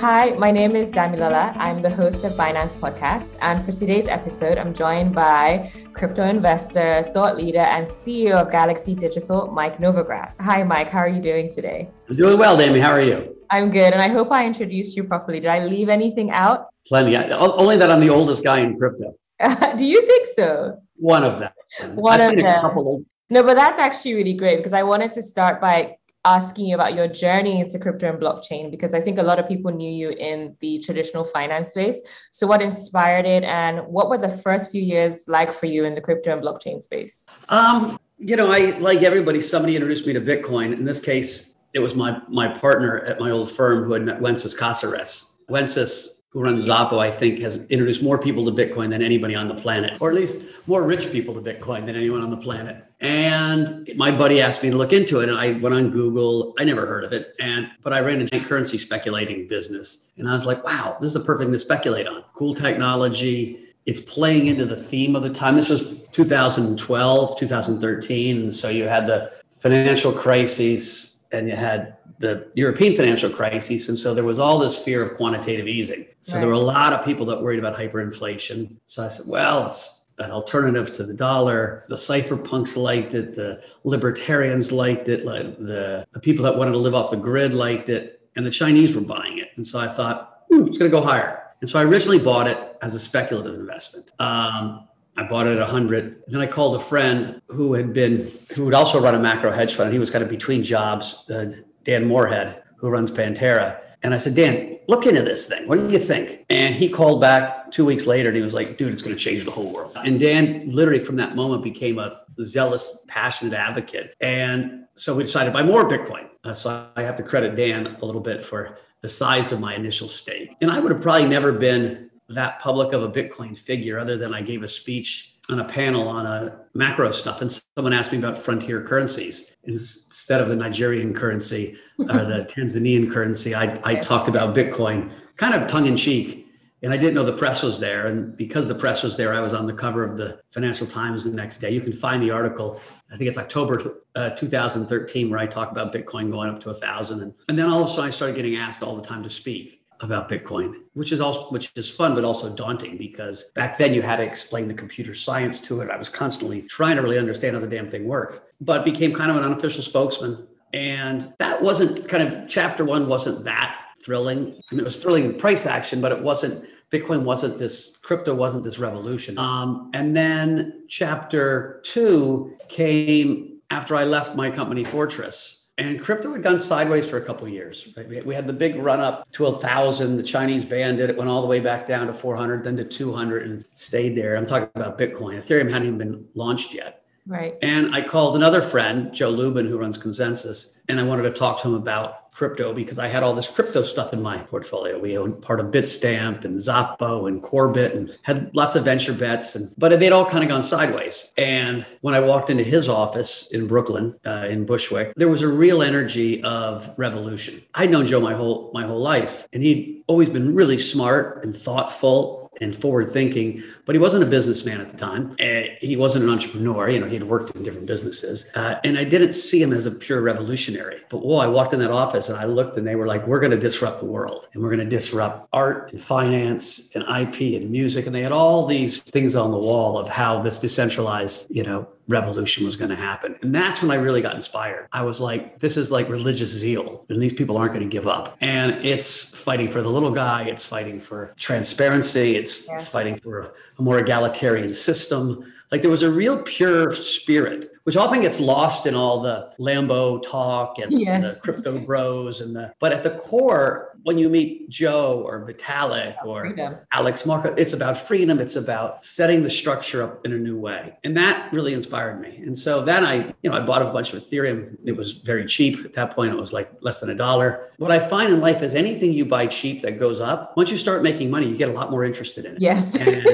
Hi, my name is Damilola. I'm the host of Binance Podcast. And for today's episode, I'm joined by crypto investor, thought leader, and CEO of Galaxy Digital, Mike Novogratz. Hi, Mike. How are you doing today? I'm doing well, Damie. How are you? I'm good. And I hope I introduced you properly. Did I leave anything out? Plenty. Only that I'm the oldest guy in crypto. Do you think so? One of them. One I've of them. Of- no, but that's actually really great because I wanted to start by asking you about your journey into crypto and blockchain because I think a lot of people knew you in the traditional finance space. So, what inspired it, and what were the first few years like for you in the crypto and blockchain space? Um, you know, I like everybody. Somebody introduced me to Bitcoin. In this case, it was my my partner at my old firm who had met Wences Casares. Wences who runs Xapo, I think, has introduced more people to Bitcoin than anybody on the planet, or at least more rich people to Bitcoin than anyone on the planet. And my buddy asked me to look into it, and I went on Google. I never heard of it, and but I ran a currency speculating business, and I was like, "Wow, this is the perfect thing to speculate on. Cool technology. It's playing into the theme of the time. This was 2012, 2013, and so you had the financial crises, and you had the European financial crisis. And so there was all this fear of quantitative easing. So right. there were a lot of people that worried about hyperinflation. So I said, well, it's an alternative to the dollar. The cypherpunks liked it. The libertarians liked it. Like the, the people that wanted to live off the grid liked it. And the Chinese were buying it. And so I thought, hmm, it's going to go higher. And so I originally bought it as a speculative investment. Um, I bought it at 100. Then I called a friend who had been, who would also run a macro hedge fund. He was kind of between jobs. Uh, Dan Morehead, who runs Pantera. And I said, Dan, look into this thing. What do you think? And he called back two weeks later and he was like, dude, it's going to change the whole world. And Dan literally from that moment became a zealous, passionate advocate. And so we decided to buy more Bitcoin. Uh, so I have to credit Dan a little bit for the size of my initial stake. And I would have probably never been that public of a Bitcoin figure other than I gave a speech on a panel on a macro stuff, and someone asked me about frontier currencies instead of the Nigerian currency or the Tanzanian currency. I, I talked about Bitcoin, kind of tongue in cheek, and I didn't know the press was there. And because the press was there, I was on the cover of the Financial Times the next day. You can find the article. I think it's October uh, 2013, where I talk about Bitcoin going up to a thousand, and, and then all of a sudden I started getting asked all the time to speak about Bitcoin, which is also which is fun but also daunting because back then you had to explain the computer science to it. I was constantly trying to really understand how the damn thing worked, but became kind of an unofficial spokesman. And that wasn't kind of chapter one wasn't that thrilling. I mean, it was thrilling in price action, but it wasn't Bitcoin wasn't this crypto wasn't this revolution. Um, and then chapter two came after I left my company Fortress and crypto had gone sideways for a couple of years. Right? We had the big run up to a thousand. The Chinese banned it. It went all the way back down to 400, then to 200, and stayed there. I'm talking about Bitcoin. Ethereum hadn't even been launched yet. Right. And I called another friend, Joe Lubin, who runs ConsenSys, and I wanted to talk to him about crypto because I had all this crypto stuff in my portfolio. We owned part of Bitstamp and Xapo and Corebit and had lots of venture bets, and but they'd all kind of gone sideways. And when I walked into his office in Brooklyn, uh, in Bushwick, there was a real energy of revolution. I'd known Joe my whole my whole life, and he'd always been really smart and thoughtful and forward thinking, but he wasn't a businessman at the time. Uh, he wasn't an entrepreneur. You know, he had worked in different businesses. Uh, and I didn't see him as a pure revolutionary. But whoa, I walked in that office and I looked and they were like, we're going to disrupt the world and we're going to disrupt art and finance and IP and music. And they had all these things on the wall of how this decentralized, you know, revolution was going to happen. And that's when I really got inspired. I was like, this is like religious zeal, and these people aren't going to give up. And it's fighting for the little guy, it's fighting for transparency, it's yeah. fighting for a more egalitarian system. Like there was a real pure spirit, which often gets lost in all the Lambo talk and yes. the crypto bros and the. But at the core, when you meet Joe or Vitalik or freedom. Alex Marco, it's about freedom. It's about setting the structure up in a new way, and that really inspired me. And so then I, you know, I bought a bunch of Ethereum. It was very cheap at that point. It was like less than a dollar. What I find in life is anything you buy cheap that goes up. Once you start making money, you get a lot more interested in it. Yes. and,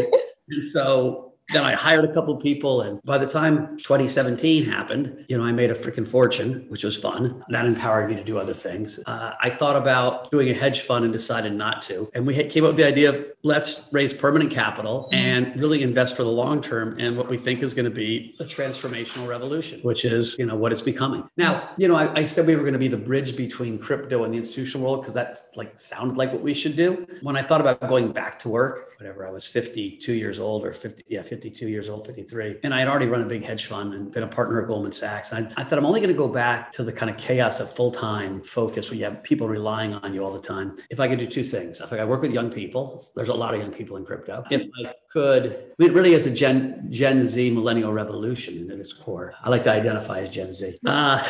and so then I hired a couple people. And by the time 2017 happened, you know, I made a freaking fortune, which was fun. That empowered me to do other things. Uh, I thought about doing a hedge fund and decided not to. And we came up with the idea of let's raise permanent capital and really invest for the long term and what we think is going to be a transformational revolution, which is, you know, what it's becoming. Now, you know, I, I said we were going to be the bridge between crypto and the institutional world because that like sounded like what we should do. When I thought about going back to work, whatever, I was 52 years old or 50, yeah, 52 years old, 53. And I had already run a big hedge fund and been a partner at Goldman Sachs. And I, I thought I'm only going to go back to the kind of chaos of full time focus where you have people relying on you all the time. If I could do two things, if I work with young people, there's a lot of young people in crypto. If I could, it really is a Gen, Gen Z millennial revolution at its core. I like to identify as Gen Z. Uh,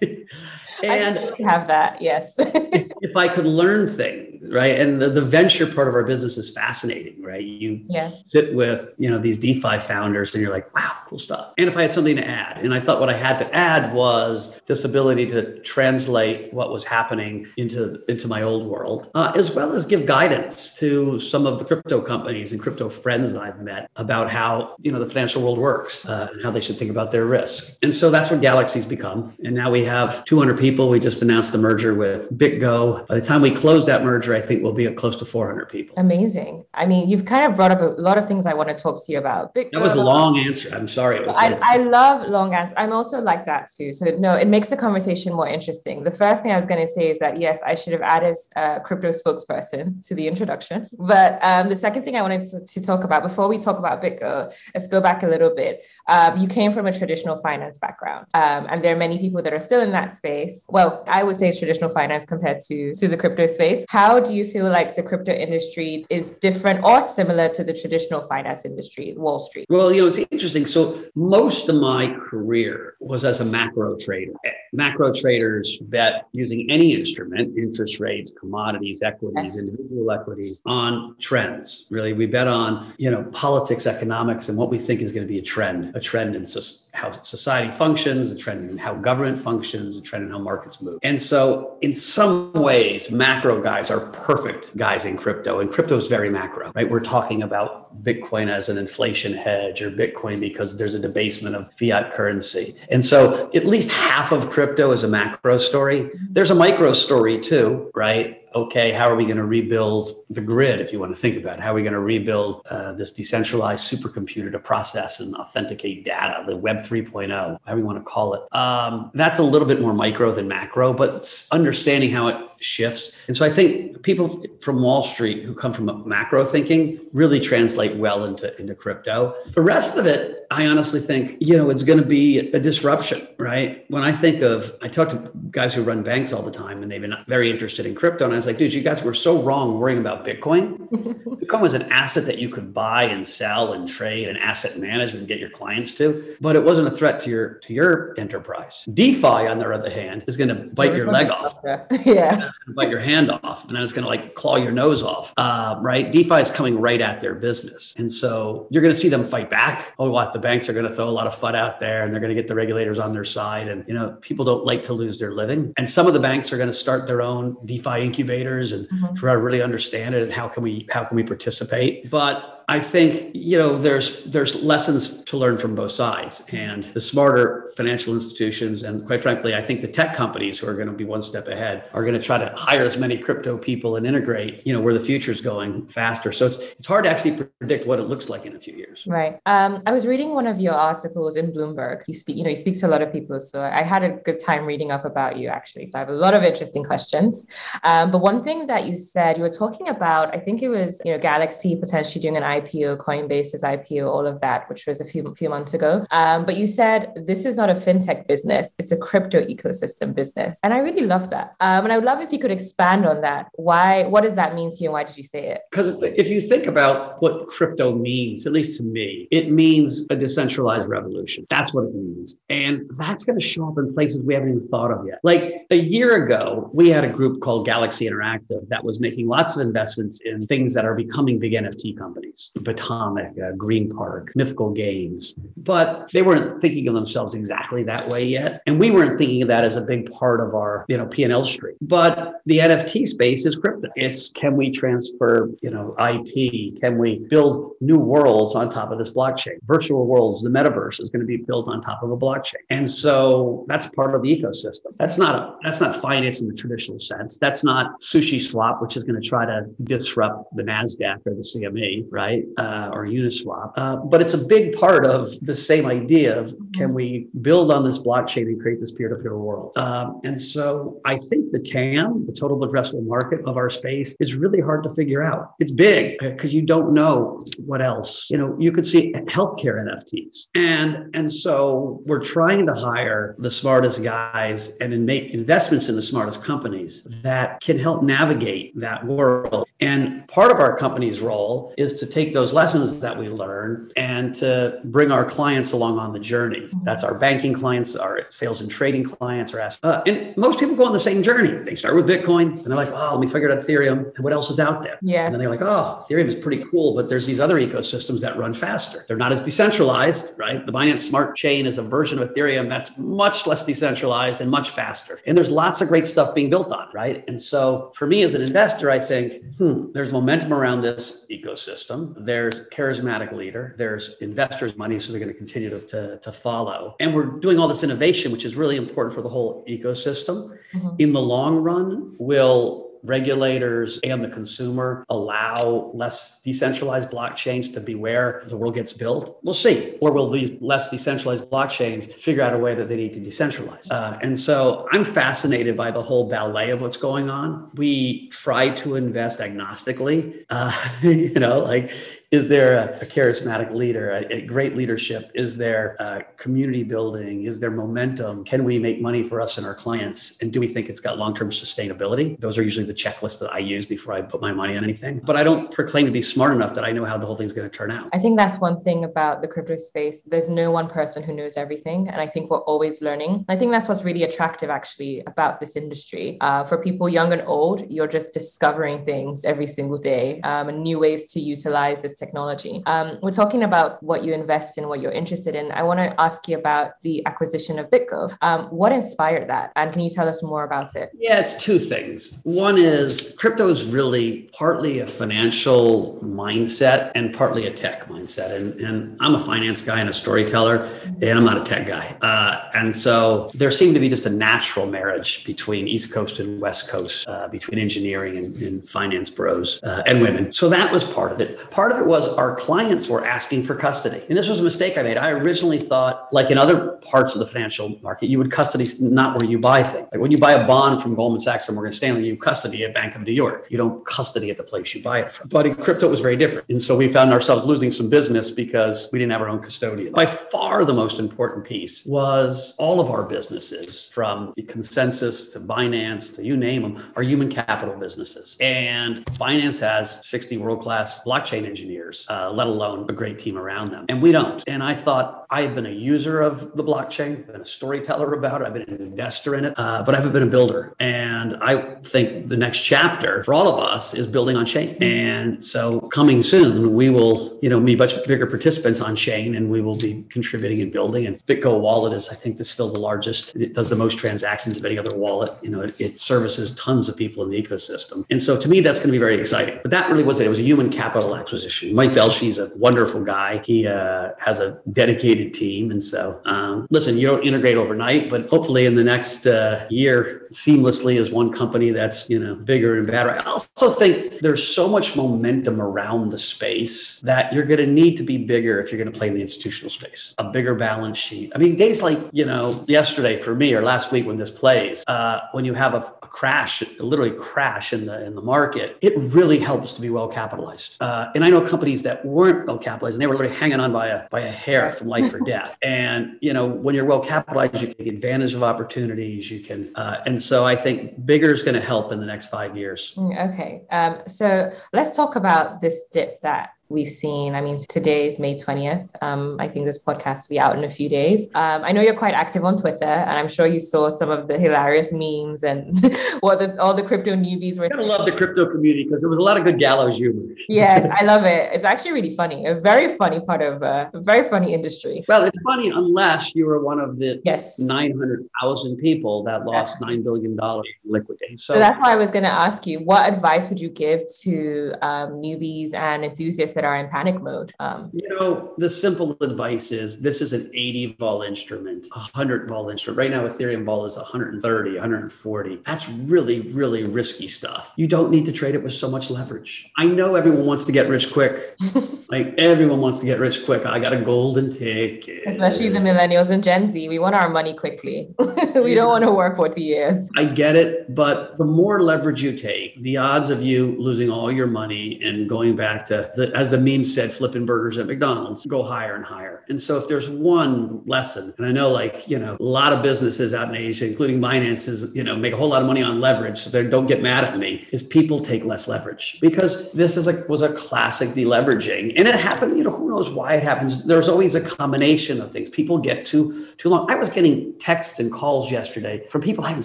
and have that, yes. if I could learn things right? And the, the venture part of our business is fascinating, right? You yeah. sit with, you know, these DeFi founders and you're like, wow, cool stuff. And if I had something to add, and I thought what I had to add was this ability to translate what was happening into, into my old world, uh, as well as give guidance to some of the crypto companies and crypto friends that I've met about how, you know, the financial world works uh, and how they should think about their risk. And so that's what Galaxy's become. And now we have 200 people. We just announced a merger with BitGo. By the time we close that merger, I think we'll be at close to 400 people. Amazing. I mean, you've kind of brought up a lot of things I want to talk to you about. Big that was a long answer. I'm sorry. It was I, I love long answers. I'm also like that too. So no, it makes the conversation more interesting. The first thing I was going to say is that yes, I should have added a crypto spokesperson to the introduction. But um, the second thing I wanted to, to, talk about before we talk about BitGo, let's go back a little bit. Um, you came from a traditional finance background, um, and there are many people that are still in that space. Well, I would say it's traditional finance compared to to the crypto space. How do you feel like the crypto industry is different or similar to the traditional finance industry, Wall Street? Well, you know, it's interesting. So most of my career was as a macro trader. Macro traders bet using any instrument, interest rates, commodities, equities, individual equities, on trends. Really, we bet on, you know, politics, economics, and what we think is going to be a trend, a trend in how society functions, a trend in how government functions, a trend in how markets move. And so in some ways, macro guys are perfect guys in crypto, and crypto is very macro, right? We're talking about Bitcoin as an inflation hedge or Bitcoin because there's a debasement of fiat currency. And so at least half of crypto is a macro story. There's a micro story too, right? Okay, how are we going to rebuild the grid, if you want to think about it? How are we going to rebuild uh, this decentralized supercomputer to process and authenticate data, the Web 3.0, however you want to call it? Um, that's a little bit more micro than macro, but understanding how it shifts. And so I think people from Wall Street who come from macro thinking really translate well into, into crypto. The rest of it, I honestly think, you know, it's going to be a disruption, right? When I think of, I talk to guys who run banks all the time and they've been very interested in crypto. And I was like, dude, you guys were so wrong worrying about Bitcoin. Bitcoin was an asset that you could buy and sell and trade and asset management, get your clients to, but it wasn't a threat to your, to your enterprise. DeFi, on the other hand, is going to bite your leg off. Yeah it's going to bite your hand off, and then it's going to like claw your nose off. Uh, right? DeFi is coming right at their business, and so you're going to see them fight back. Oh, what? The banks are going to throw a lot of FUD out there, and they're going to get the regulators on their side. And you know, people don't like to lose their living, and some of the banks are going to start their own DeFi incubators and mm-hmm. try to really understand it and how can we how can we participate. But I think you know there's there's lessons to learn from both sides, and the smarter financial institutions, and quite frankly, I think the tech companies who are going to be one step ahead are going to try to hire as many crypto people and integrate, you know, where the future is going faster. So it's it's hard to actually predict what it looks like in a few years. Right. Um, I was reading one of your articles in Bloomberg. You speak, you know, you speak to a lot of people, so I had a good time reading up about you actually. So I have a lot of interesting questions. Um, but one thing that you said, you were talking about, I think it was, you know, Galaxy potentially doing an IPO, Coinbase's IPO, all of that, which was a few few months ago. Um, but you said this is not a fintech business; it's a crypto ecosystem business, and I really love that. Um, and I would love if you could expand on that. Why? What does that mean to you, and why did you say it? Because if you think about what crypto means, at least to me, it means a decentralized revolution. That's what it means, and that's going to show up in places we haven't even thought of yet. Like a year ago, we had a group called Galaxy Interactive that was making lots of investments in things that are becoming big NFT companies Games, Batomic, uh, Green Park, Mythical Games, but they weren't thinking of themselves exactly that way yet. And we weren't thinking of that as a big part of our, you know, P&L stream. But the NFT space is crypto. It's can we transfer, you know, IP? Can we build new worlds on top of this blockchain? Virtual worlds, the metaverse is going to be built on top of a blockchain. And so that's part of the ecosystem. That's not a, that's not finance in the traditional sense. That's not SushiSwap, which is going to try to disrupt the NASDAQ or the CME, right? Uh, or Uniswap. Uh, but it's a big part of the same idea of can we build on this blockchain and create this peer to peer world? Um, and so I think the TAM, the total addressable market of our space, is really hard to figure out. It's big because you don't know what else. You know, you could see healthcare NFTs. And, and so we're trying to hire the smartest guys and then make investments in the smartest companies that can help navigate that world. And part of our company's role is to take those lessons that we learn and to bring our clients along on the journey. Mm-hmm. That's our banking clients, our sales and trading clients, or ask. Uh, and most people go on the same journey. They start with Bitcoin and they're like, oh, let me figure out Ethereum and what else is out there. Yeah. And then they're like, oh, Ethereum is pretty cool, but there's these other ecosystems that run faster. They're not as decentralized, right? The Binance Smart Chain is a version of Ethereum that's much less decentralized and much faster. And there's lots of great stuff being built on, right? And so for me as an investor, I think, hmm, there's momentum around this ecosystem. There's charismatic leader. There's investors' money, so they're going to continue to, to, to follow. And we're doing all this innovation, which is really important for the whole ecosystem. Mm-hmm. In the long run, will regulators and the consumer allow less decentralized blockchains to be where the world gets built? We'll see. Or will these less decentralized blockchains figure out a way that they need to decentralize? Uh, and so I'm fascinated by the whole ballet of what's going on. We try to invest agnostically. Uh, you know, like is there a, a charismatic leader, a, a, great leadership? Is there uh, community building? Is there momentum? Can we make money for us and our clients? And do we think it's got long term sustainability? Those are usually the checklists that I use before I put my money on anything. But I don't proclaim to be smart enough that I know how the whole thing's going to turn out. I think that's one thing about the crypto space. There's no one person who knows everything. And I think we're always learning. I think that's what's really attractive actually about this industry. Uh, for people young and old, you're just discovering things every single day um, and new ways to utilize this technology. Um, we're talking about what you invest in, what you're interested in. I want to ask you about the acquisition of BitGo. Um, what inspired that? And can you tell us more about it? Yeah, it's two things. One is crypto is really partly a financial mindset and partly a tech mindset. And, and I'm a finance guy and a storyteller, and I'm not a tech guy. Uh, and so there seemed to be just a natural marriage between East Coast and West Coast, uh, between engineering and, and finance bros uh, and women. So that was part of it. Part of it was our clients were asking for custody. And this was a mistake I made. I originally thought, like in other parts of the financial market, you would custody not where you buy things. Like when you buy a bond from Goldman Sachs or Morgan Stanley, you custody at Bank of New York. You don't custody at the place you buy it from. But in crypto, it was very different. And so we found ourselves losing some business because we didn't have our own custodian. By far, the most important piece was all of our businesses, from ConsenSys to Binance to you name them, are human capital businesses. And Binance has 60 world class blockchain engineers, uh, let alone a great team around them. And we don't. And I thought I have been a user of the blockchain, been a storyteller about it, I've been an investor in it, uh, but I haven't been a builder. And I think the next chapter for all of us is building on chain. And so coming soon, we will, you know, be much bigger participants on chain and we will be contributing and building. And BitGo wallet is, I think, is still the largest. It does the most transactions of any other wallet. You know, it, it services tons of people in the ecosystem. And so to me, that's going to be very exciting. But that really was it. It was a human capital acquisition. Mike Belshe's a wonderful guy. He uh, has a dedicated team. And so, um, listen, you don't integrate overnight, but hopefully in the next uh, year, seamlessly as one company that's, you know, bigger and better. I also think there's so much momentum around the space that you're going to need to be bigger if you're going to play in the institutional space, a bigger balance sheet. I mean, days like, you know, yesterday for me or last week when this plays, uh, when you have a, a crash, literally crash in the, in the market, it really helps to be well capitalized. Uh, and I know companies that weren't well capitalized and they were literally hanging on by a, by a hair from life or death. And, you know, when you're well capitalized, you can take advantage of opportunities. You can, uh, and so I think bigger is going to help in the next five years. Mm, okay. Um, so let's talk about this dip that we've seen. I mean, today is May 20th. Um, I think this podcast will be out in a few days. Um, I know you're quite active on Twitter, and I'm sure you saw some of the hilarious memes and what the, all the crypto newbies were. I love the crypto community because there was a lot of good gallows humor. yes, I love it. It's actually really funny. A very funny part of uh, a very funny industry. Well, it's funny unless you were one of the yes 900,000 people that lost $9 billion liquidate. So, so that's why I was going to ask you what advice would you give to um, newbies and enthusiasts that are in panic mode? Um, you know, the simple advice is this is an 80 vol instrument, a 100 vol instrument. Right now, Ethereum vol is 130, 140. That's really, really risky stuff. You don't need to trade it with so much leverage. I know everyone wants to get rich quick. like everyone wants to get rich quick. I got a golden ticket. Especially the millennials and Gen Z. We want our money quickly. we don't want to work 40 years. I get it. But the more leverage you take, the odds of you losing all your money and going back to, the, as the meme said, flipping burgers at McDonald's go higher and higher. And so if there's one lesson, and I know like, you know, a lot of businesses out in Asia, including Binance's, you know, make a whole lot of money on leverage. So they don't get mad at me, is people take less leverage because this is a, was a classic deleveraging. And it happened, you know, who knows why it happens. There's always a combination of things. People get too too long. I was getting texts and calls yesterday from people I haven't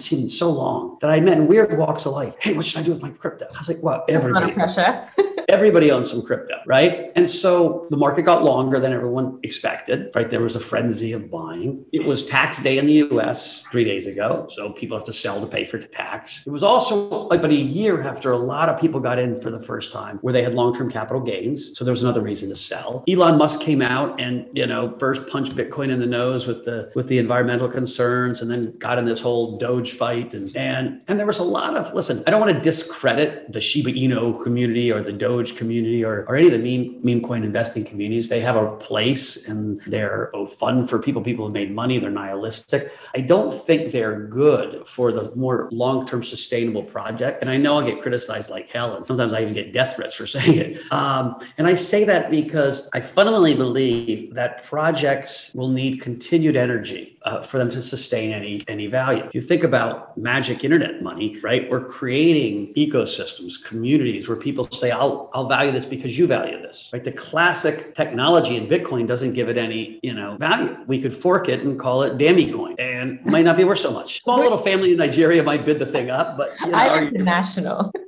seen in so long that I met in weird walks of life. Hey, what should I do with my crypto? I was like, well, everybody. pressure. everybody owns some crypto, right? And so the market got longer than everyone expected, right? There was a frenzy of buying. It was tax day in the US three days ago. So people have to sell to pay for tax. It was also like, but a year after a lot of people got in for the first time where they had long term capital gains. So there was another reason to sell. Elon Musk came out and, you know, first punched Bitcoin in the nose with the with the environmental concerns and then got in this whole Doge fight. And and and there was a lot of listen, I don't want to discredit the Shiba Inu community or the Doge community or, or any of the meme, meme coin investing communities. They have a place and they're both fun for people. People have made money, they're nihilistic. I don't think they're good for the more long term sustainable project. And I know I get criticized like hell. And sometimes I even get death threats for saying it. Um, and I say that because I fundamentally believe that projects will need continued energy uh, for them to sustain any any value. If you think about magic internet money, right? We're creating ecosystems, communities where people say, "I'll I'll value this because you value this." Right? The classic technology in Bitcoin doesn't give it any you know value. We could fork it and call it Dammy Coin, and it might not be worth so much. Small little family in Nigeria might bid the thing up, but you know, I international.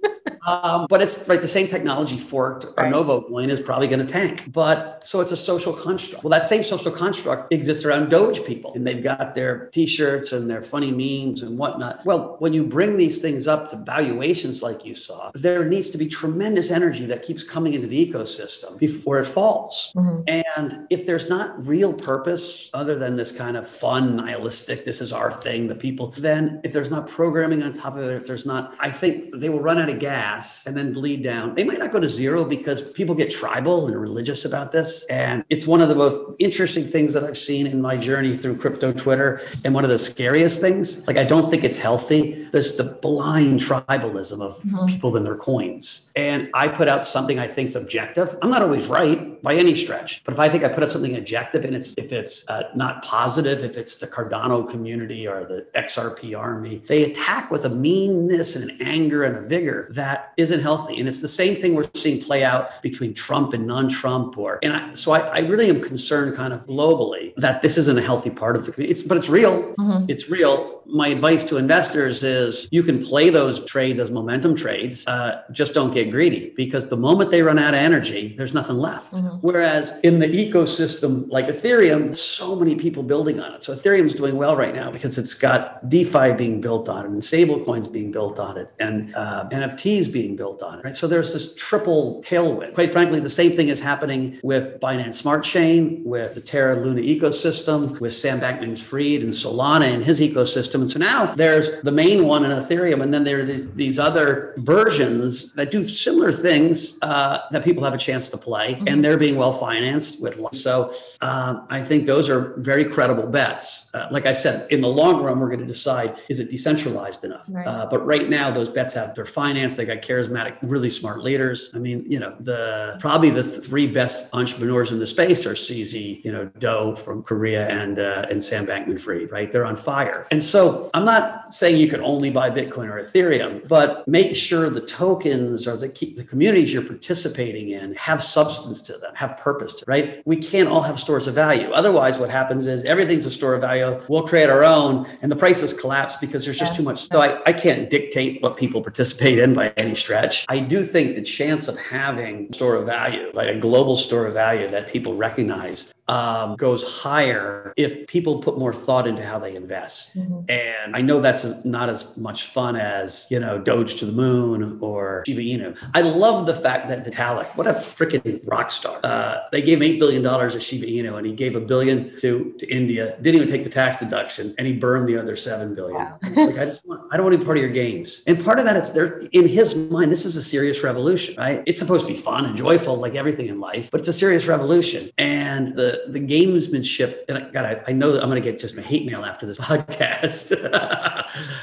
Um, but it's right. The same technology forked or Novo coin is probably going to tank. But so it's a social construct. Well, that same social construct exists around Doge people, and they've got their T-shirts and their funny memes and whatnot. Well, when you bring these things up to valuations like you saw, there needs to be tremendous energy that keeps coming into the ecosystem before it falls. Mm-hmm. And if there's not real purpose other than this kind of fun, nihilistic, this is our thing, the people, then if there's not programming on top of it, if there's not, I think they will run out of gas and then bleed down. They might not go to zero because people get tribal and religious about this. And it's one of the most interesting things that I've seen in my journey through crypto Twitter. And one of the scariest things, like I don't think it's healthy. This the blind tribalism of mm-hmm. people and their coins. And I put out something I think is objective. I'm not always right by any stretch, but if I think I put out something objective and it's if it's uh, not positive, if it's the Cardano community or the XRP army, they attack with a meanness and an anger and a vigor that isn't healthy. And it's the same thing we're seeing play out between Trump and non-Trump. Or and I, so I, I, really am concerned, kind of globally, that this isn't a healthy part of the community. It's but it's real. Mm-hmm. It's real my advice to investors is you can play those trades as momentum trades, uh, just don't get greedy because the moment they run out of energy, there's nothing left. Mm-hmm. Whereas in the ecosystem like Ethereum, so many people building on it. So Ethereum's doing well right now because it's got DeFi being built on it and stablecoins being built on it and uh, NFTs being built on it. Right. So there's this triple tailwind. Quite frankly, the same thing is happening with Binance Smart Chain, with the Terra Luna ecosystem, with Sam Bankman-Fried and Solana and his ecosystem And so now there's the main one in Ethereum, and then there are these, these other versions that do similar things uh, that people have a chance to play, mm-hmm. and they're being well financed with. So um, I think those are very credible bets. Uh, like I said, in the long run, we're going to decide is it decentralized enough. Right. Uh, but right now, those bets have their finance. They got charismatic, really smart leaders. I mean, you know, the probably the three best entrepreneurs in the space are CZ, you know, Do from from Korea and uh, and Sam Bankman-Fried, right? They're on fire. And so I'm not saying you can only buy Bitcoin or Ethereum, but make sure the tokens or the the communities you're participating in have substance to them, have purpose to, right? We can't all have stores of value. Otherwise, what happens is everything's a store of value. We'll create our own, and the prices collapse because there's just yeah. too much. So I, I can't dictate what people participate in by any stretch. I do think the chance of having a store of value, like a global store of value that people recognize, um, goes higher if people put more thought into how they invest. Mm-hmm. And I know that's not as much fun as, you know, Doge to the moon or Shiba Inu. I love the fact that Vitalik, what a freaking rock star. Uh, they gave $8 billion to Shiba Inu and he gave a billion to, to India, didn't even take the tax deduction and he burned the other 7 billion. Wow. like, I just want, I don't want to be part of your games. And part of that is there in his mind, this is a serious revolution, right? It's supposed to be fun and joyful like everything in life, but it's a serious revolution. And the the gamesmanship, and God, I, I know that I'm going to get just a hate mail after this podcast,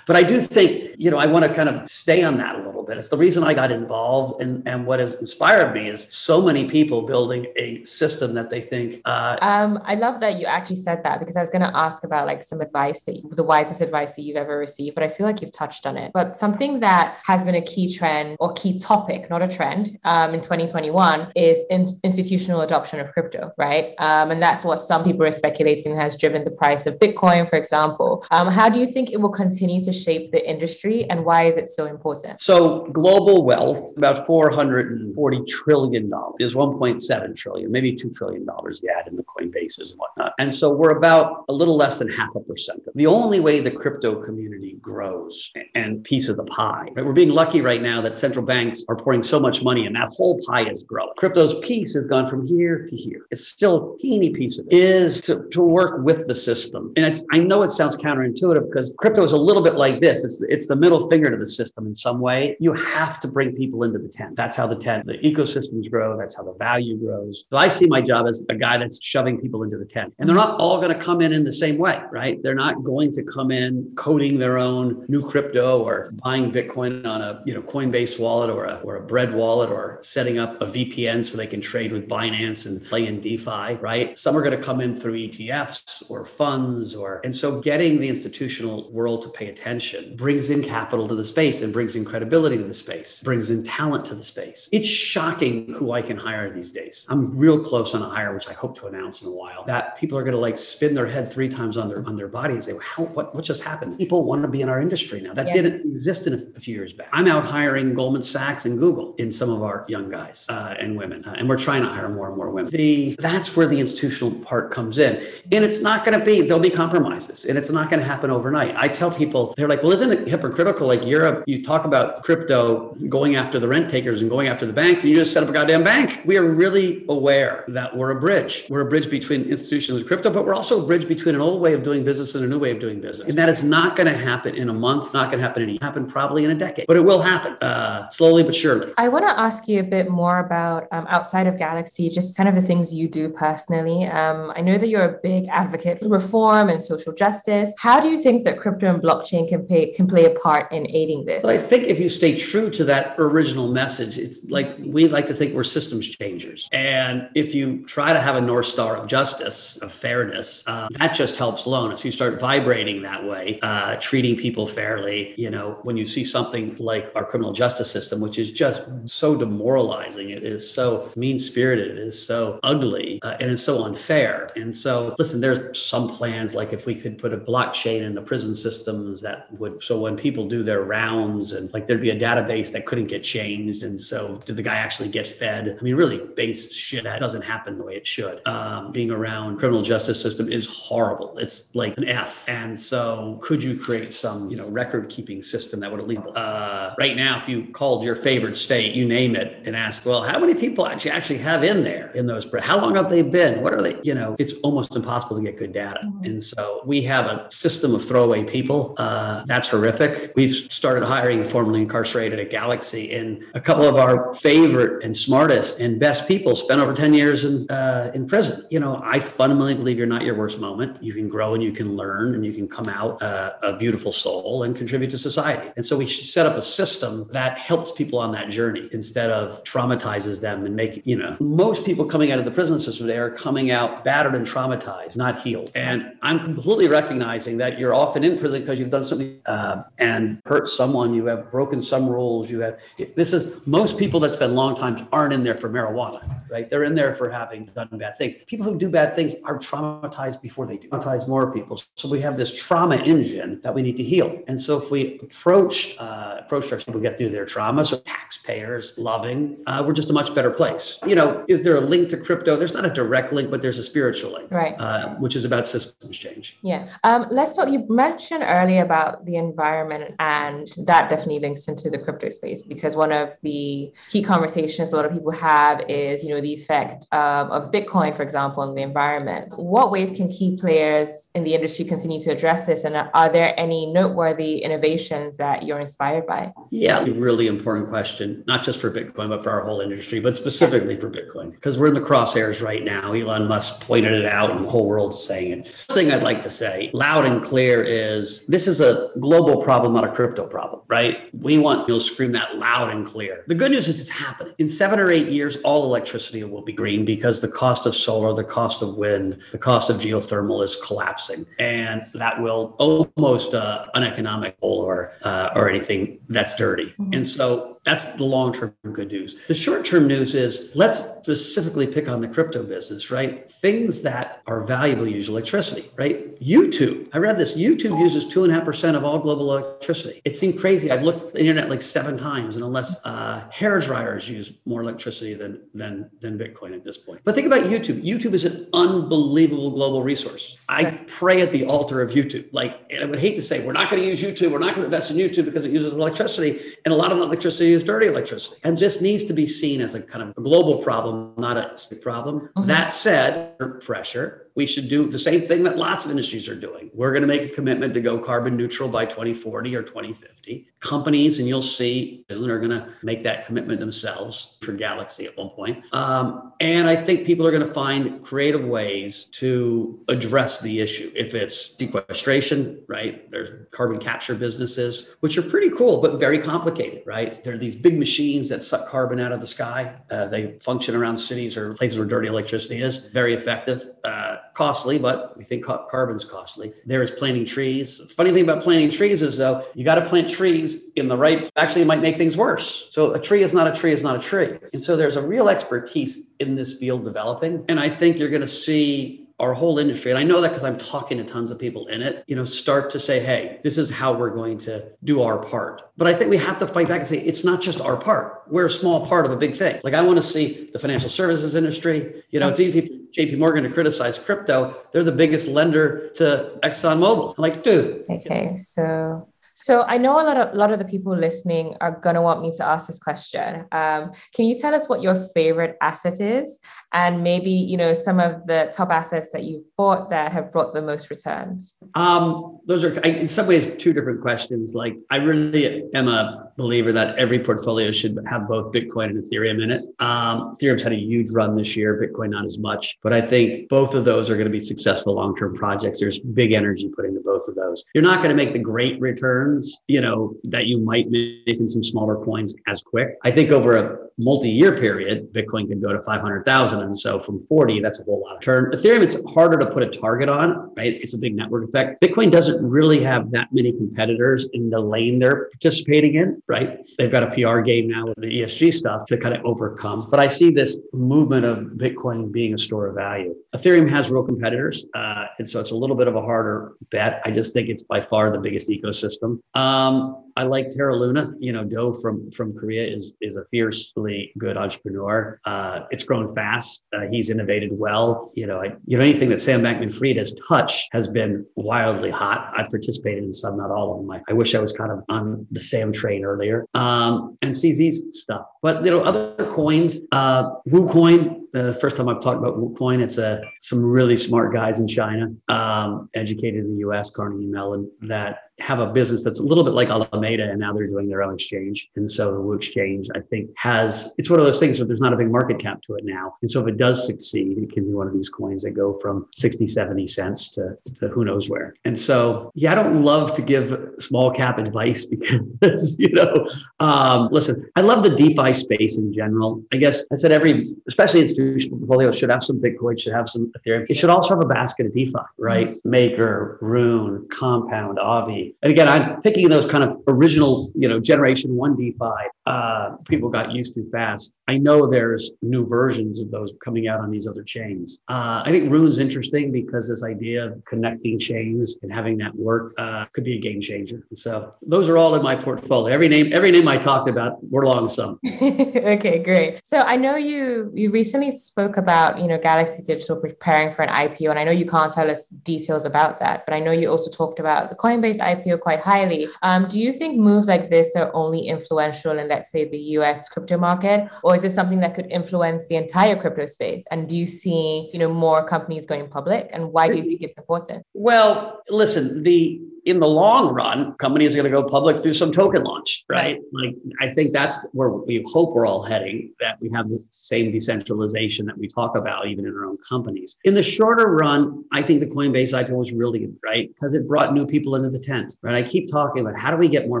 but I do think you know I want to kind of stay on that a little bit. It's the reason I got involved, and and what has inspired me is so many people building a system that they think. Uh, um, I love that you actually said that because I was going to ask about like some advice that you, the wisest advice that you've ever received, but I feel like you've touched on it. But something that has been a key trend or key topic, not a trend, um, in 2021 is in, institutional adoption of crypto, right? Um, um, and that's what some people are speculating has driven the price of Bitcoin, for example. Um, how do you think it will continue to shape the industry and why is it so important? So, global wealth, about $440 trillion, is 1.7 trillion, maybe $2 trillion you add in the Coinbases and whatnot. And so, we're about a little less than half a percent. The only way the crypto community grows and piece of the pie, right? We're being lucky right now that central banks are pouring so much money and that whole pie is growing. Crypto's piece has gone from here to here. It's still teeny piece of it is to, to work with the system. And it's I know it sounds counterintuitive because crypto is a little bit like this. It's it's the middle finger to the system in some way. You have to bring people into the tent. That's how the tent, the ecosystems grow. That's how the value grows. So I see my job as a guy that's shoving people into the tent. And they're not all going to come in in the same way, right? They're not going to come in coding their own new crypto or buying Bitcoin on a you know Coinbase wallet or a or a bread wallet or setting up a VPN so they can trade with Binance and play in DeFi, right? Right? Some are going to come in through ETFs or funds or and so getting the institutional world to pay attention brings in capital to the space and brings in credibility to the space, brings in talent to the space. It's shocking who I can hire these days. I'm real close on a hire which I hope to announce in a while. That people are going to like spin their head three times on their on their body and say, "How what what just happened?" People want to be in our industry now. That yeah. didn't exist in a, a, few years back. I'm out hiring Goldman Sachs and Google in some of our young guys uh, and women, uh, and we're trying to hire more and more women. The that's where the institutional part comes in. And it's not going to be, there'll be compromises and it's not going to happen overnight. I tell people, they're like, well, isn't it hypocritical? Like Europe, you talk about crypto going after the rent takers and going after the banks, and you just set up a goddamn bank. We are really aware that we're a bridge. We're a bridge between institutions and crypto, but we're also a bridge between an old way of doing business and a new way of doing business. And that is not going to happen in a month, not going to happen in a happen probably in a decade, but it will happen uh, slowly but surely. I want to ask you a bit more about um, outside of Galaxy, just kind of the things you do personally. Um, I know that you're a big advocate for reform and social justice. How do you think that crypto and blockchain can play can play a part in aiding this? But I think if you stay true to that original message, it's like we like to think we're systems changers, and if you try to have a north star of justice, of fairness, uh, that just helps alone. If you start vibrating that way, uh, treating people fairly, you know, when you see something like our criminal justice system, which is just so demoralizing, it is so mean spirited, it is so ugly, uh, and it's so unfair. And so, listen, there's some plans like if we could put a blockchain in the prison systems that would, so when people do their rounds and like there'd be a database that couldn't get changed. And so, did the guy actually get fed? I mean, really base shit that doesn't happen the way it should. Um, being around criminal justice system is horrible. It's like an F. And so, could you create some, you know, record keeping system that would at least, uh, right now, if you called your favorite state, you name it, and asked, well, how many people actually actually have in there in those, how long have they been? What are they, you know, it's almost impossible to get good data. Mm-hmm. And so we have a system of throwaway people. Uh, that's horrific. We've started hiring formerly incarcerated incarcerated at Galaxy, and a couple of our favorite and smartest and best people spent over 10 years in, uh, in prison. You know, I fundamentally believe you're not your worst moment. You can grow and you can learn and you can come out uh, a beautiful soul and contribute to society. And so we should set up a system that helps people on that journey instead of traumatizes them and make, you know, most people coming out of the prison system today are coming out battered and traumatized, not healed. And I'm completely recognizing that you're often in prison because you've done something uh, and hurt someone, you have broken some rules, you have, this is, most people that spend long times aren't in there for marijuana, right? They're in there for having done bad things. People who do bad things are traumatized before they do, traumatize more people. So we have this trauma engine that we need to heal. And so if we approach, uh, approach our people get through their trauma, so taxpayers loving, uh, we're just a much better place. You know, is there a link to crypto? There's not a direct link, but there's a spiritual link, right? Uh, which is about systems change. Yeah. Um, let's talk. You mentioned earlier about the environment, and that definitely links into the crypto space because one of the key conversations a lot of people have is, you know, the effect um, of Bitcoin, for example, on the environment. What ways can key players in the industry continue to address this, and are there any noteworthy innovations that you're inspired by? Yeah, really important question, not just for Bitcoin, but for our whole industry, but specifically for Bitcoin, because we're in the crosshairs right now. Elon Musk pointed it out, and the whole world's saying it. First thing I'd like to say, loud and clear, is this is a global problem, not a crypto problem, right? We want you'll scream that loud and clear. The good news is it's happening. In seven or eight years, all electricity will be green because the cost of solar, the cost of wind, the cost of geothermal is collapsing, and that will almost uh, uneconomic or uh, or anything that's dirty. Mm-hmm. And so that's the long term good news. The short term news is let's specifically pick on the crypto business, right? Things that are valuable use electricity, right? YouTube. I read this. YouTube uses two and a half percent of all global electricity. It seemed crazy. I've looked at the internet like seven times, and unless uh, hair dryers use more electricity than than than Bitcoin at this point. But think about YouTube. YouTube is an unbelievable global resource. I pray at the altar of YouTube. Like, I would hate to say we're not going to use YouTube. We're not going to invest in YouTube because it uses electricity, and a lot of the electricity is dirty electricity. And this needs to be seen as a kind of a global problem, not a problem. Mm-hmm. That said, pressure we should do the same thing that lots of industries are doing. We're going to make a commitment to go carbon neutral by 2040 or 2050. Companies, and you'll see soon, are going to make that commitment themselves for Galaxy at one point. Um, and I think people are going to find creative ways to address the issue. If it's sequestration, right? There's carbon capture businesses, which are pretty cool, but very complicated, right? There are these big machines that suck carbon out of the sky. Uh, they function around cities or places where dirty electricity is. Very effective. Uh, costly, but we think carbon's costly. There is planting trees. Funny thing about planting trees is though, you got to plant trees in the right, actually, it might make things worse. So a tree is not a tree is not a tree. And so there's a real expertise in this field developing. And I think you're going to see our whole industry, and I know that because I'm talking to tons of people in it, you know, start to say, hey, this is how we're going to do our part. But I think we have to fight back and say, it's not just our part. We're a small part of a big thing. Like I want to see the financial services industry. You know, it's easy JP Morgan to criticize crypto. They're the biggest lender to ExxonMobil. I'm like, dude. Okay. So so I know a lot of a lot of the people listening are gonna want me to ask this question. Um, can you tell us what your favorite asset is, and maybe you know some of the top assets that you've bought that have brought the most returns? Um, those are in some ways two different questions. Like I really am a believer that every portfolio should have both Bitcoin and Ethereum in it. Um, Ethereum's had a huge run this year, Bitcoin not as much, but I think both of those are going to be successful long-term projects. There's big energy put into both of those. You're not going to make the great return you know, that you might make in some smaller coins as quick. I think over a multi-year period, Bitcoin could go to 500,000. And so from 40, that's a whole lot of turn. Ethereum, it's harder to put a target on, right? It's a big network effect. Bitcoin doesn't really have that many competitors in the lane they're participating in, right? They've got a PR game now with the ESG stuff to kind of overcome. But I see this movement of Bitcoin being a store of value. Ethereum has real competitors. Uh, and so it's a little bit of a harder bet. I just think it's by far the biggest ecosystem. Um, I like Terra Luna. You know, Do from from Korea is is a fiercely good entrepreneur. Uh, it's grown fast. Uh, he's innovated well. You know, I, you know anything that Sam Bankman-Fried has touched has been wildly hot. I participated in some, not all of them. I, I wish I was kind of on the Sam train earlier. Um, and CZ's stuff, but you know, other coins, uh, WooCoin the first time I've talked about WooCoin. It's a some really smart guys in China, um, educated in the U.S. Carnegie Mellon that have a business that's a little bit like Alameda, and now they're doing their own exchange. And so the Woo Exchange, I think, has it's one of those things where there's not a big market cap to it now. And so if it does succeed, it can be one of these coins that go from 60, 70 cents to, to who knows where. And so, yeah, I don't love to give small cap advice because, you know, um, listen, I love the DeFi space in general. I guess I said every, especially institutional portfolio, should have some Bitcoin, should have some Ethereum. It should also have a basket of DeFi, right? Maker, Rune, Compound, Aave, and again, I'm picking those kind of original, you know, generation one DeFi uh, people got used to fast. I know there's new versions of those coming out on these other chains. Uh, I think Rune's interesting because this idea of connecting chains and having that work uh, could be a game changer. So those are all in my portfolio. Every name, every name I talked about, we're long some. okay, great. So I know you you recently spoke about you know Galaxy Digital preparing for an IPO, and I know you can't tell us details about that, but I know you also talked about the Coinbase IPO quite highly. Um, do you think moves like this are only influential in, let's say, the US crypto market? Or is this something that could influence the entire crypto space? And do you see, you know, more companies going public? And why do you think it's important? Well, listen, the in the long run, companies are going to go public through some token launch, right? Like, I think that's where we hope we're all heading, that we have the same decentralization that we talk about even in our own companies. In the shorter run, I think the Coinbase IPO was really good, right? Because it brought new people into the tent, right? I keep talking about how do we get more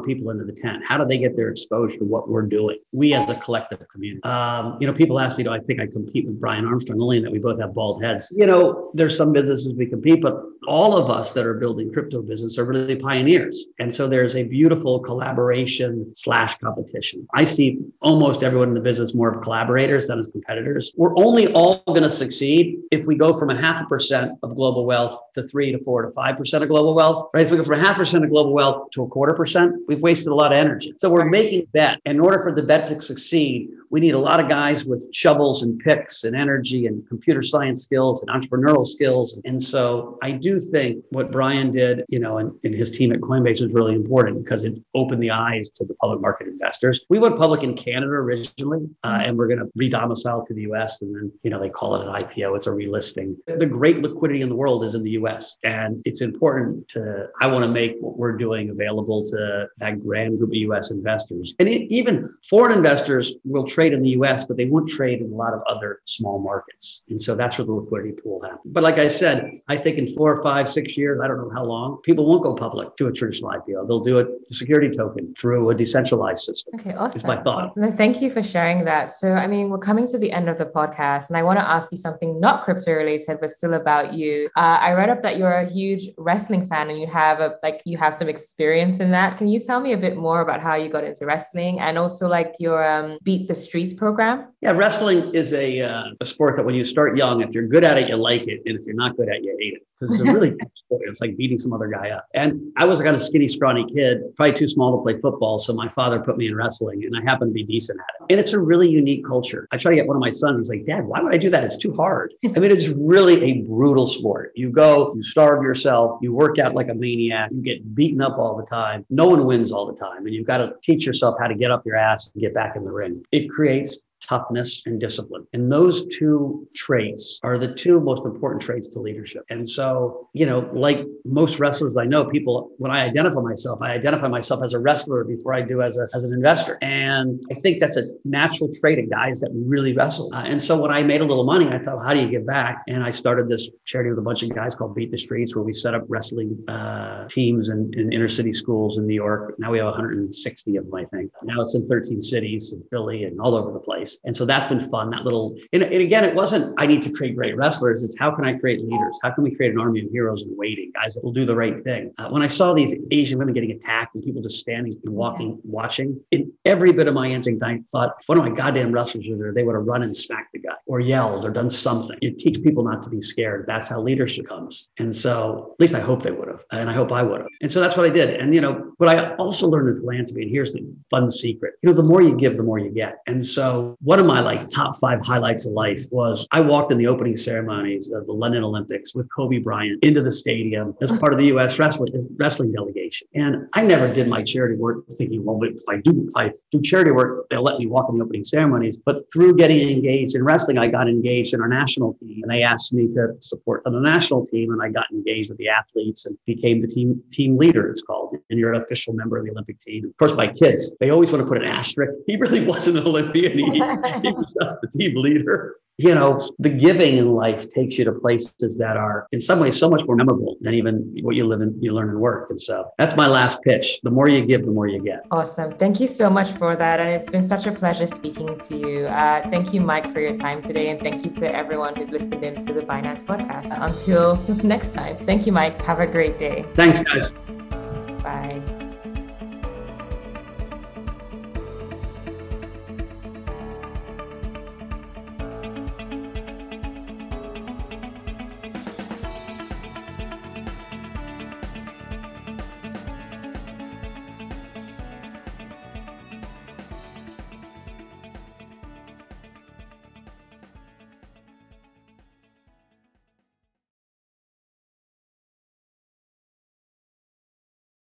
people into the tent? How do they get their exposure to what we're doing? We as a collective community. Um, you know, people ask me, do I think I compete with Brian Armstrong, only that we both have bald heads? You know, there's some businesses we compete, but all of us that are building crypto business are really pioneers. And so there's a beautiful collaboration slash competition. I see almost everyone in the business more of collaborators than as competitors. We're only all going to succeed if we go from a half a percent of global wealth to three to four to five percent of global wealth. Right? If we go from a half percent of global wealth to a quarter percent, we've wasted a lot of energy. So we're making a bet. In order for the bet to succeed, we need a lot of guys with shovels and picks and energy and computer science skills and entrepreneurial skills. And so I do think what Brian did, you know, and, and his team at Coinbase was really important because it opened the eyes to the public market investors. We went public in Canada originally, uh, and we're going to re-domicile to the U.S. And then, you know, they call it an IPO. It's a relisting. The great liquidity in the world is in the U.S. And it's important to, I want to make what we're doing available to that grand group of U.S. investors. And it, even foreign investors will trade in the US, but they won't trade in a lot of other small markets. And so that's where the liquidity pool happens. But like I said, I think in four or five, six years, I don't know how long, people won't go public to a traditional IPO. They'll do a security token through a decentralized system. Okay, awesome. Is my thought. Well, thank you for sharing that. So, I mean, we're coming to the end of the podcast, and I want to ask you something not crypto related, but still about you. Uh, I read up that you're a huge wrestling fan, and you have a like you have some experience in that. Can you tell me a bit more about how you got into wrestling, and also like your um, beat the streets program? Yeah, wrestling is a, uh, a sport that when you start young, if you're good at it, you like it. And if you're not good at it, you hate it because it's a really. It's like beating some other guy up. And I was kind of skinny, scrawny kid, probably too small to play football. So my father put me in wrestling and I happened to be decent at it. And it's a really unique culture. I try to get one of my sons, he's like, Dad, why would I do that? It's too hard. I mean, it's really a brutal sport. You go, you starve yourself, you work out like a maniac, you get beaten up all the time. No one wins all the time. And you've got to teach yourself how to get up your ass and get back in the ring. It creates toughness, and discipline. And those two traits are the two most important traits to leadership. And so, you know, like most wrestlers I know, people, when I identify myself, I identify myself as a wrestler before I do as, a, as an investor. And I think that's a natural trait of guys that really wrestle. Uh, and so when I made a little money, I thought, how do you give back? And I started this charity with a bunch of guys called Beat the Streets, where we set up wrestling uh, teams in, in inner city schools in New York. Now we have 160 of them, I think. Now it's in 13 cities in Philly and all over the place. And so that's been fun. That little, and, and, again, it wasn't, I need to create great wrestlers. It's how can I create leaders? How can we create an army of heroes in waiting, guys that will do the right thing? Uh, when I saw these Asian women getting attacked and people just standing and walking, watching, in every bit of my instinct, I thought, if one of my goddamn wrestlers were there, they would have run and smacked the guy or yelled or done something. You teach people not to be scared. That's how leadership comes. And so, at least I hope they would have. And I hope I would have. And so that's what I did. And, you know, what I also learned in philanthropy, and here's the fun secret, you know, the more you give, the more you get. And so one of my like top five highlights of life was I walked in the opening ceremonies of the London Olympics with Kobe Bryant into the stadium as part of the U.S. wrestling wrestling delegation. And I never did my charity work thinking, well, if I do if I do charity work, they'll let me walk in the opening ceremonies. But through getting engaged in wrestling, I got engaged in our national team, and they asked me to support the national team, and I got engaged with the athletes and became the team team leader. It's called, and you're an official member of the Olympic team. Of course, my kids they always want to put an asterisk. He really wasn't an Olympian. He, he was just the team leader you know, the giving in life takes you to places that are in some ways so much more memorable than even what you live and you learn and work. And so that's my last pitch. The more you give, the more you get. Awesome. Thank you so much for that. And it's been such a pleasure speaking to you. Uh, thank you, Mike, for your time today. And thank you to everyone who's listened in to the Binance podcast. Until next time. Thank you, Mike. Have a great day. Thanks, guys. Bye.